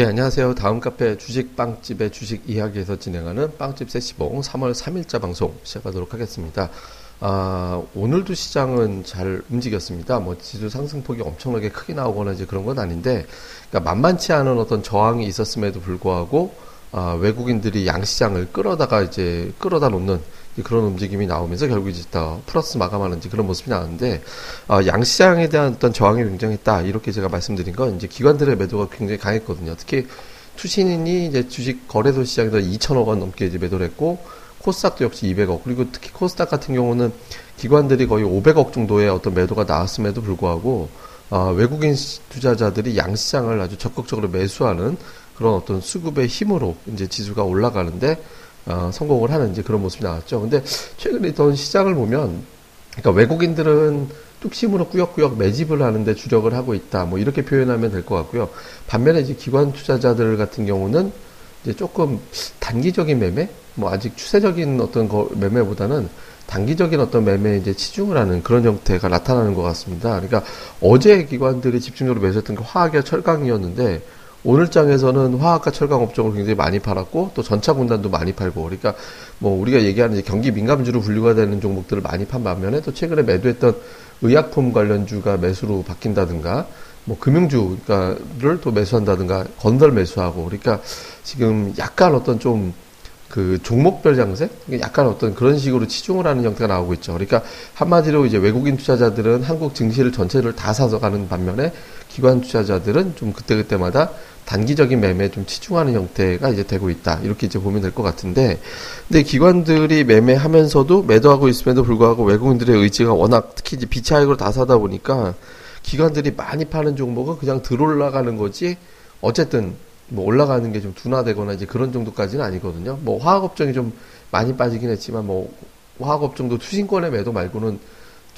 예, 안녕하세요. 다음 카페 주식 빵집의 주식 이야기에서 진행하는 빵집 세시봉 3월 3일자 방송 시작하도록 하겠습니다. 아, 오늘도 시장은 잘 움직였습니다. 뭐 지수 상승폭이 엄청나게 크게 나오거나 이제 그런 건 아닌데, 그러니까 만만치 않은 어떤 저항이 있었음에도 불구하고 아, 외국인들이 양시장을 끌어다가 이제 끌어다 놓는 그런 움직임이 나오면서 결국 이제 다 플러스 마감하는 그런 모습이 나왔는데 어, 양시장에 대한 어떤 저항이 굉장했다 이렇게 제가 말씀드린 건 이제 기관들의 매도가 굉장히 강했거든요. 특히 투신인이 이제 주식 거래소 시장에서 2천억 원 넘게 이제 매도를 했고 코스닥도 역시 200억 그리고 특히 코스닥 같은 경우는 기관들이 거의 500억 정도의 어떤 매도가 나왔음에도 불구하고 어, 외국인 투자자들이 양시장을 아주 적극적으로 매수하는 그런 어떤 수급의 힘으로 이제 지수가 올라가는데 어, 성공을 하는 이제 그런 모습이 나왔죠. 근데 최근에 있던 시장을 보면, 그러니까 외국인들은 뚝심으로 꾸역꾸역 매집을 하는데 주력을 하고 있다. 뭐 이렇게 표현하면 될 것 같고요. 반면에 이제 기관 투자자들 같은 경우는 이제 조금 단기적인 매매, 뭐 아직 추세적인 어떤 거, 매매보다는 단기적인 어떤 매매에 이제 치중을 하는 그런 형태가 나타나는 것 같습니다. 그러니까 어제 기관들이 집중적으로 매수했던 게 화학이와 철강이었는데 오늘 장에서는 화학과 철강 업종을 굉장히 많이 팔았고 또 전차 군단도 많이 팔고 그러니까 뭐 우리가 얘기하는 이제 경기 민감주로 분류가 되는 종목들을 많이 판 반면에 또 최근에 매도했던 의약품 관련주가 매수로 바뀐다든가 뭐 금융주를 또 매수한다든가 건설 매수하고 그러니까 지금 약간 어떤 좀 그 종목별 장세 약간 어떤 그런 식으로 치중을 하는 형태가 나오고 있죠. 그러니까 한마디로 이제 외국인 투자자들은 한국 증시를 전체를 다 사서 가는 반면에 기관 투자자들은 좀 그때그때마다 단기적인 매매에 좀 치중하는 형태가 이제 되고 있다. 이렇게 이제 보면 될 것 같은데, 근데 기관들이 매매하면서도 매도하고 있음에도 불구하고 외국인들의 의지가 워낙 특히 이제 비차익으로 다 사다 보니까 기관들이 많이 파는 종목은 그냥 들어올라가는 거지, 어쨌든 뭐 올라가는 게 좀 둔화되거나 이제 그런 정도까지는 아니거든요. 뭐 화학업종이 좀 많이 빠지긴 했지만 뭐 화학업종도 투신권의 매도 말고는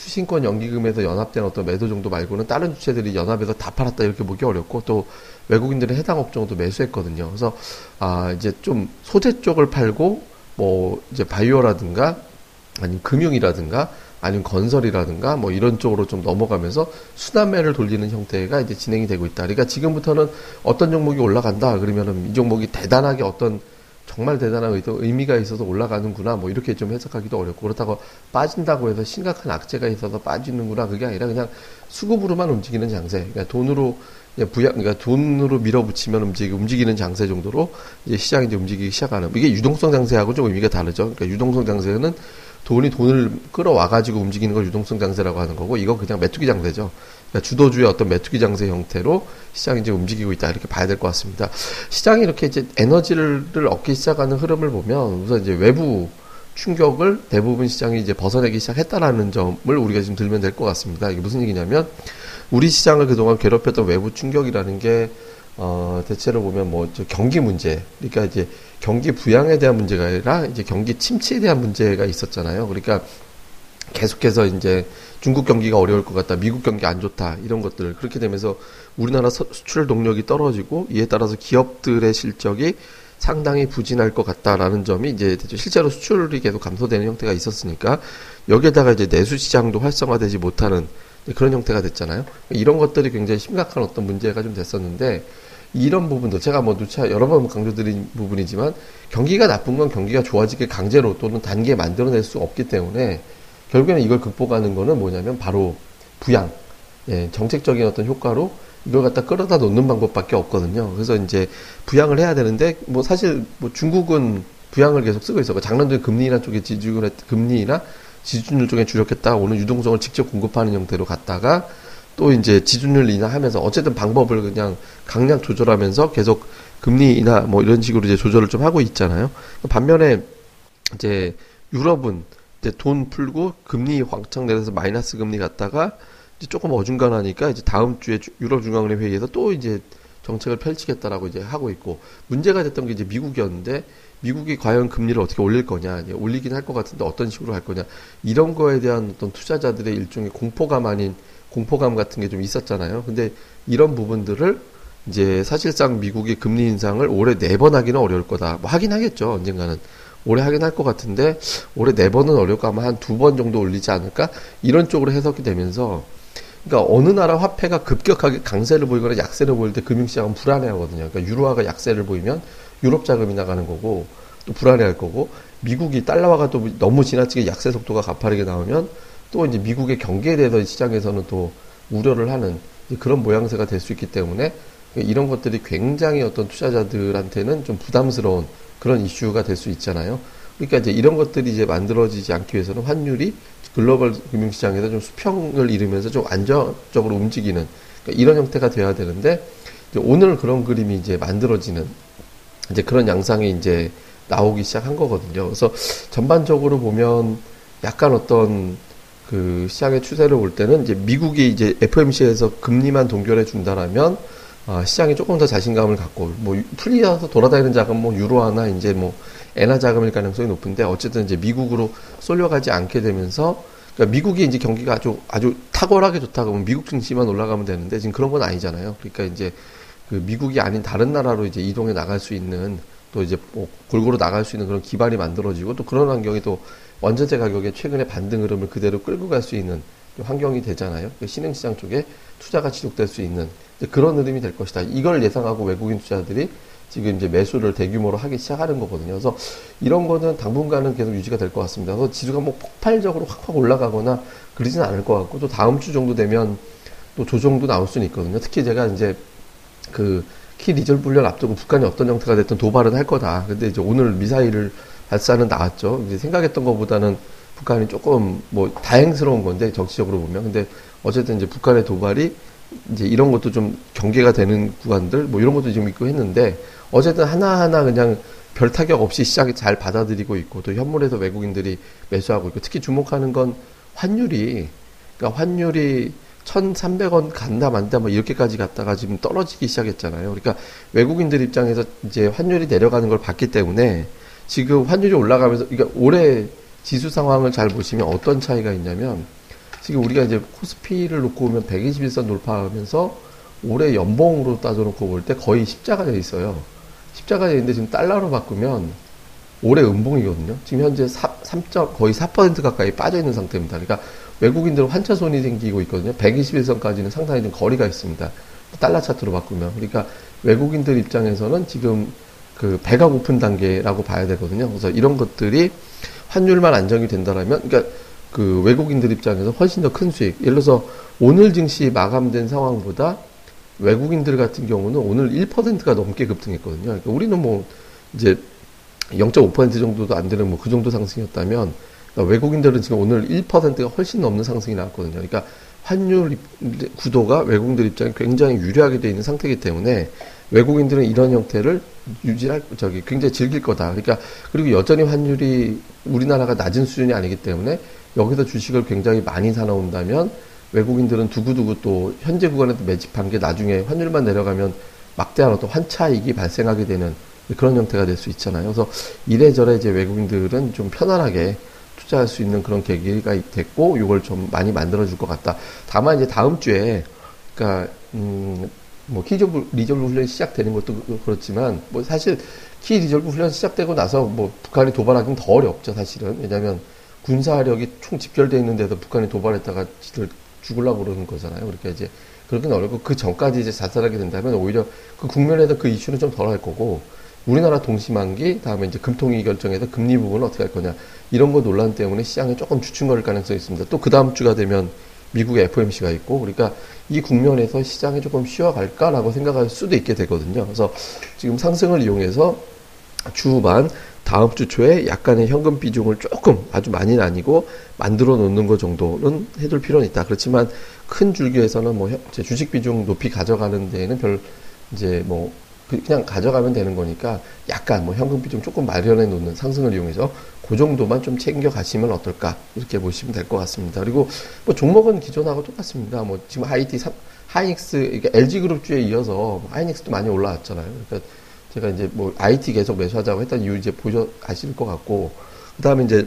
투신권 연기금에서 연합된 어떤 매도 정도 말고는 다른 주체들이 연합에서 다 팔았다 이렇게 보기 어렵고 또 외국인들의 해당 업종도 매수했거든요. 그래서 아 이제 좀 소재 쪽을 팔고 뭐 이제 바이오라든가 아니면 금융이라든가 아니면 건설이라든가 뭐 이런 쪽으로 좀 넘어가면서 순환매를 돌리는 형태가 이제 진행이 되고 있다. 그러니까 지금부터는 어떤 종목이 올라간다 그러면은 이 종목이 대단하게 어떤 정말 대단한 의도, 의미가 있어서 올라가는구나 뭐 이렇게 좀 해석하기도 어렵고 그렇다고 빠진다고 해서 심각한 악재가 있어서 빠지는구나 그게 아니라 그냥 수급으로만 움직이는 장세. 그러니까 돈으로 부양 그러니까 돈으로 밀어붙이면 움직이, 움직이는 장세 정도로 이제 시장이 이제 움직이기 시작하는. 이게 유동성 장세하고 좀 의미가 다르죠. 그러니까 유동성 장세는 돈이 돈을 끌어와 가지고 움직이는 걸 유동성 장세라고 하는 거고 이건 그냥 메뚜기 장세죠 그러니까 주도주의 어떤 메뚜기 장세 형태로 시장이 이제 움직이고 있다 이렇게 봐야 될 것 같습니다. 시장이 이렇게 이제 에너지를 얻기 시작하는 흐름을 보면 우선 이제 외부 충격을 대부분 시장이 이제 벗어내기 시작했다라는 점을 우리가 지금 들면 될 것 같습니다. 이게 무슨 얘기냐면 우리 시장을 그동안 괴롭혔던 외부 충격이라는 게 어, 대체로 보면 뭐, 저 경기 문제. 그러니까 이제 경기 부양에 대한 문제가 아니라 이제 경기 침체에 대한 문제가 있었잖아요. 그러니까 계속해서 이제 중국 경기가 어려울 것 같다, 미국 경기 안 좋다 이런 것들 그렇게 되면서 우리나라 수출 동력이 떨어지고 이에 따라서 기업들의 실적이 상당히 부진할 것 같다라는 점이 이제 실제로 수출이 계속 감소되는 형태가 있었으니까 여기에다가 이제 내수 시장도 활성화되지 못하는 그런 형태가 됐잖아요. 이런 것들이 굉장히 심각한 어떤 문제가 좀 됐었는데 이런 부분도 제가 뭐 누차 여러 번 강조드린 부분이지만 경기가 나쁜 건 경기가 좋아지게 강제로 또는 단계에 만들어낼 수 없기 때문에 결국에는 이걸 극복하는 거는 뭐냐면 바로 부양, 예, 정책적인 어떤 효과로 이걸 갖다 끌어다 놓는 방법밖에 없거든요. 그래서 이제 부양을 해야 되는데 뭐 사실 뭐 중국은 부양을 계속 쓰고 있어. 작년도에 금리나 쪽에 했, 금리나 지준율 쪽에 주력했다. 오늘 유동성을 직접 공급하는 형태로 갔다가 또 이제 지준율 인하하면서 어쨌든 방법을 그냥 강약 조절하면서 계속 금리 인하 뭐 이런 식으로 이제 조절을 좀 하고 있잖아요. 반면에 이제 유럽은 이제 돈 풀고 금리 황창 내려서 마이너스 금리 갔다가 이제 조금 어중간하니까 이제 다음 주에 유럽 중앙은행 회의에서 또 이제 정책을 펼치겠다라고 이제 하고 있고 문제가 됐던 게 이제 미국이었는데 미국이 과연 금리를 어떻게 올릴 거냐 올리긴 할 것 같은데 어떤 식으로 할 거냐 이런 거에 대한 어떤 투자자들의 일종의 공포감 아닌 공포감 같은 게 좀 있었잖아요. 근데 이런 부분들을 이제 사실상 미국이 금리 인상을 올해 네 번 하기는 어려울 거다. 뭐 하긴 하겠죠 언젠가는. 올해 하긴 할 것 같은데 올해 네 번은 어려울까 아마 한 두 번 정도 올리지 않을까 이런 쪽으로 해석이 되면서 그러니까 어느 나라 화폐가 급격하게 강세를 보이거나 약세를 보일 때 금융시장은 불안해하거든요. 그러니까 유로화가 약세를 보이면 유럽 자금이 나가는 거고 또 불안해할 거고 미국이 달러화가 또 너무 지나치게 약세 속도가 가파르게 나오면 또 이제 미국의 경기에 대해서 시장에서는 또 우려를 하는 그런 모양새가 될 수 있기 때문에 이런 것들이 굉장히 어떤 투자자들한테는 좀 부담스러운 그런 이슈가 될 수 있잖아요. 그러니까 이제 이런 것들이 이제 만들어지지 않기 위해서는 환율이 글로벌 금융시장에서 좀 수평을 이루면서 좀 안정적으로 움직이는 그러니까 이런 형태가 돼야 되는데 오늘 그런 그림이 이제 만들어지는 이제 그런 양상이 이제 나오기 시작한 거거든요. 그래서 전반적으로 보면 약간 어떤 그 시장의 추세를 볼 때는 이제 미국이 이제 FMC에서 금리만 동결해 준다라면 아, 시장이 조금 더 자신감을 갖고 뭐 풀리어서 돌아다니는 자금 뭐 유로화나 이제 뭐 엔화 자금일 가능성이 높은데 어쨌든 이제 미국으로 쏠려가지 않게 되면서 그러니까 미국이 이제 경기가 아주 아주 탁월하게 좋다 그러면 미국 증시만 올라가면 되는데 지금 그런 건 아니잖아요. 그러니까 이제 그 미국이 아닌 다른 나라로 이제 이동해 나갈 수 있는 또 이제 뭐 골고루 나갈 수 있는 그런 기반이 만들어지고 또 그런 환경이 또 원전재 가격의 최근의 반등 흐름을 그대로 끌고 갈 수 있는 환경이 되잖아요. 그 신흥시장 쪽에 투자가 지속될 수 있는 그런 흐름이 될 것이다. 이걸 예상하고 외국인 투자들이 지금 이제 매수를 대규모로 하기 시작하는 거거든요. 그래서 이런 거는 당분간은 계속 유지가 될 것 같습니다. 그래서 지수가 뭐 폭발적으로 확확 올라가거나 그러지는 않을 것 같고 또 다음 주 정도 되면 또 조정도 나올 수는 있거든요. 특히 제가 이제 그 키 리졸브 훈련 앞두고 북한이 어떤 형태가 됐든 도발은 할 거다. 근데 이제 오늘 미사일을 발사는 나왔죠. 이제 생각했던 것보다는 북한이 조금 뭐 다행스러운 건데 정치적으로 보면 근데 어쨌든 이제 북한의 도발이 이제 이런 것도 좀 경계가 되는 구간들 뭐 이런 것도 지금 있고 했는데 어쨌든 하나하나 그냥 별 타격 없이 시장이 잘 받아들이고 있고 또 현물에서 외국인들이 매수하고 있고 특히 주목하는 건 환율이 그러니까 환율이 1,300원 간다 만다 뭐 이렇게까지 갔다가 지금 떨어지기 시작했잖아요. 그러니까 외국인들 입장에서 이제 환율이 내려가는 걸 봤기 때문에 지금 환율이 올라가면서 그러니까 올해 지수 상황을 잘 보시면 어떤 차이가 있냐면 지금 우리가 이제 코스피를 놓고 보면 121선 돌파하면서 올해 연봉으로 따져놓고 볼 때 거의 십자가 돼 있어요. 십자가 돼 있는데 지금 달러로 바꾸면 올해 음봉이거든요. 지금 현재 3. 거의 4% 가까이 빠져 있는 상태입니다. 그러니까 외국인들은 환차 손이 생기고 있거든요. 121선까지는 상당히 좀 거리가 있습니다. 달러 차트로 바꾸면. 그러니까 외국인들 입장에서는 지금 그 배가 고픈 단계라고 봐야 되거든요. 그래서 이런 것들이 환율만 안정이 된다라면, 그러니까 그 외국인들 입장에서 훨씬 더 큰 수익. 예를 들어서 오늘 증시 마감된 상황보다 외국인들 같은 경우는 오늘 1%가 넘게 급등했거든요. 그러니까 우리는 뭐 이제 0.5% 정도도 안 되는 뭐 그 정도 상승이었다면 그러니까 외국인들은 지금 오늘 1%가 훨씬 넘는 상승이 나왔거든요. 그러니까 환율 구도가 외국인들 입장에 굉장히 유리하게 되어 있는 상태이기 때문에 외국인들은 이런 형태를 유지할 저기 굉장히 즐길 거다. 그러니까 그리고 여전히 환율이 우리나라가 낮은 수준이 아니기 때문에 여기서 주식을 굉장히 많이 사놓는다면 외국인들은 두고두고 또 현재 구간에도 매집한 게 나중에 환율만 내려가면 막대한 어떤 환차익이 발생하게 되는 그런 형태가 될 수 있잖아요. 그래서 이래저래 이제 외국인들은 좀 편안하게 투자할 수 있는 그런 계기가 됐고 이걸 좀 많이 만들어 줄 것 같다. 다만 이제 다음 주에 그러니까 음 뭐 키리졸브 리졸브 훈련이 시작되는 것도 그렇지만 뭐 사실 키 리졸브 훈련 시작되고 나서 뭐 북한이 도발하기는 더 어렵죠 사실은 왜냐하면 군사력이 총 집결돼 있는데도 북한이 도발했다가 지들 죽으려고 그러는 거잖아요. 그러니까 이제 그렇게는 어렵고 그 전까지 이제 자살하게 된다면 오히려 그 국면에서 그 이슈는 좀 덜 할 거고 우리나라 동시만기 다음에 이제 금통위 결정에서 금리 부분을 어떻게 할 거냐 이런 거 논란 때문에 시장에 조금 주춤거릴 가능성이 있습니다. 또 그 다음 주가 되면 미국의 FOMC가 있고 그러니까 이 국면에서 시장이 조금 쉬어갈까라고 생각할 수도 있게 되거든요. 그래서 지금 상승을 이용해서 주반 다음 주 초에 약간의 현금 비중을 조금 아주 많이는 아니고 만들어 놓는 것 정도는 해둘 필요는 있다. 그렇지만 큰 줄기에서는 뭐 주식 비중 높이 가져가는 데에는 별 이제 뭐 그 그냥 가져가면 되는 거니까 약간 뭐 현금 비중 조금 마련해 놓는 상승을 이용해서 그 정도만 좀 챙겨 가시면 어떨까 이렇게 보시면 될 것 같습니다. 그리고 뭐 종목은 기존하고 똑같습니다. 뭐 지금 하이티 하이닉스 그러니까 LG 그룹주에 이어서 하이닉스도 많이 올라왔잖아요. 그러니까 제가 이제 뭐 IT 계속 매수하자고 했던 이유 이제 보셔 아실 것 같고 그다음에 이제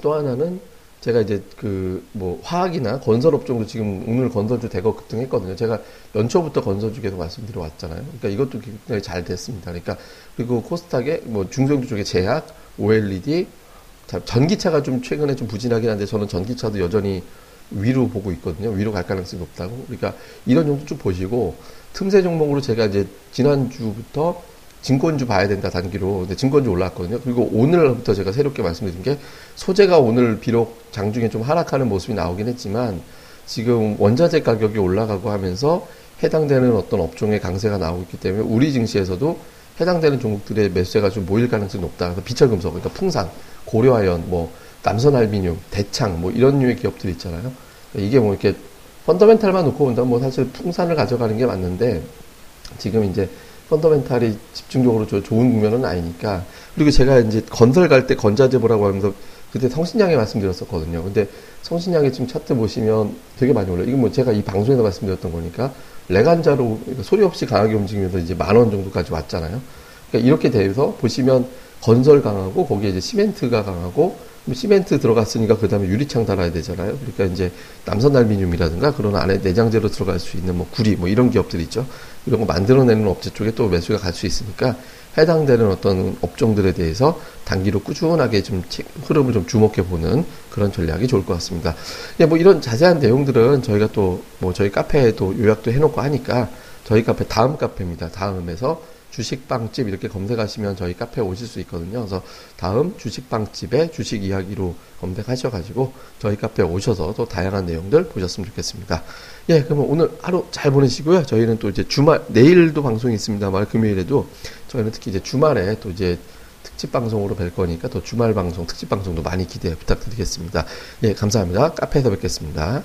또 하나는 제가 이제 그 뭐 화학이나 건설업종도 지금 오늘 건설주 대거 급등했거든요. 제가 연초부터 건설주 계속 말씀드려 왔잖아요. 그러니까 이것도 굉장히 잘 됐습니다. 그러니까 그리고 코스닥의 뭐 중소형주 쪽에 제약, OLED, 전기차가 좀 최근에 좀 부진하긴 한데 저는 전기차도 여전히 위로 보고 있거든요. 위로 갈 가능성이 높다고. 그러니까 이런 정도 좀 보시고 틈새 종목으로 제가 이제 지난주부터 증권주 봐야 된다 단기로 근데 증권주 올라왔거든요. 그리고 오늘부터 제가 새롭게 말씀드린 게 소재가 오늘 비록 장중에 좀 하락하는 모습이 나오긴 했지만 지금 원자재 가격이 올라가고 하면서 해당되는 어떤 업종의 강세가 나오고 있기 때문에 우리 증시에서도 해당되는 종목들의 매수세가 좀 모일 가능성이 높다. 그래서 비철금속, 그러니까 풍산, 고려아연, 뭐 남선알미늄, 대창 뭐 이런 류의 기업들 있잖아요. 그러니까 이게 뭐 이렇게 펀더멘탈만 놓고 본다면 뭐 사실 풍산을 가져가는 게 맞는데 지금 이제 펀더멘탈이 집중적으로 좋은 국면은 아니니까 그리고 제가 이제 건설 갈 때 건자재 보라고 하면서 그때 성신양에 말씀드렸었거든요. 근데 성신양의 지금 차트 보시면 되게 많이 올라요. 이건 뭐 제가 이 방송에서 말씀드렸던 거니까 레간자로 소리 없이 강하게 움직이면서 이제 만 원 정도까지 왔잖아요. 그러니까 이렇게 돼서 보시면 건설 강하고 거기에 이제 시멘트가 강하고 시멘트 들어갔으니까 그 다음에 유리창 달아야 되잖아요. 그러니까 이제 남선알미늄이라든가 그런 안에 내장재로 들어갈 수 있는 뭐 구리 뭐 이런 기업들 있죠. 이런 거 만들어내는 업체 쪽에 또 매수가 갈 수 있으니까 해당되는 어떤 업종들에 대해서 단기로 꾸준하게 좀 흐름을 좀 주목해 보는 그런 전략이 좋을 것 같습니다. 예, 뭐 이런 자세한 내용들은 저희가 또 뭐 저희 카페에도 요약도 해놓고 하니까 저희 카페 다음 카페입니다. 다음에서 주식빵집 이렇게 검색하시면 저희 카페에 오실 수 있거든요. 그래서 다음 주식빵집의 주식 이야기로 검색하셔가지고 저희 카페에 오셔서 또 다양한 내용들 보셨으면 좋겠습니다. 예, 그러면 오늘 하루 잘 보내시고요. 저희는 또 이제 주말, 내일도 방송이 있습니다만 금요일에도 저희는 특히 이제 주말에 또 이제 특집 방송으로 뵐 거니까 또 주말 방송, 특집 방송도 많이 기대 부탁드리겠습니다. 예, 감사합니다. 카페에서 뵙겠습니다.